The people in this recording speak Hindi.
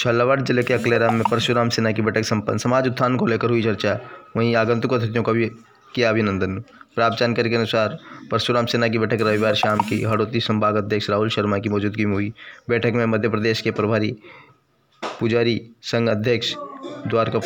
झालावाड़ ज़िले के अकलेरा में परशुराम सेना की बैठक संपन्न। समाज उत्थान को लेकर हुई चर्चा। वहीं आगंतुक अतिथियों का भी किया अभिनंदन। प्राप्त जानकारी के अनुसार, परशुराम सेना की बैठक रविवार शाम की हड़ौती संभाग अध्यक्ष राहुल शर्मा की मौजूदगी में हुई। बैठक में मध्य प्रदेश के प्रभारी पुजारी संघ अध्यक्ष द्वारका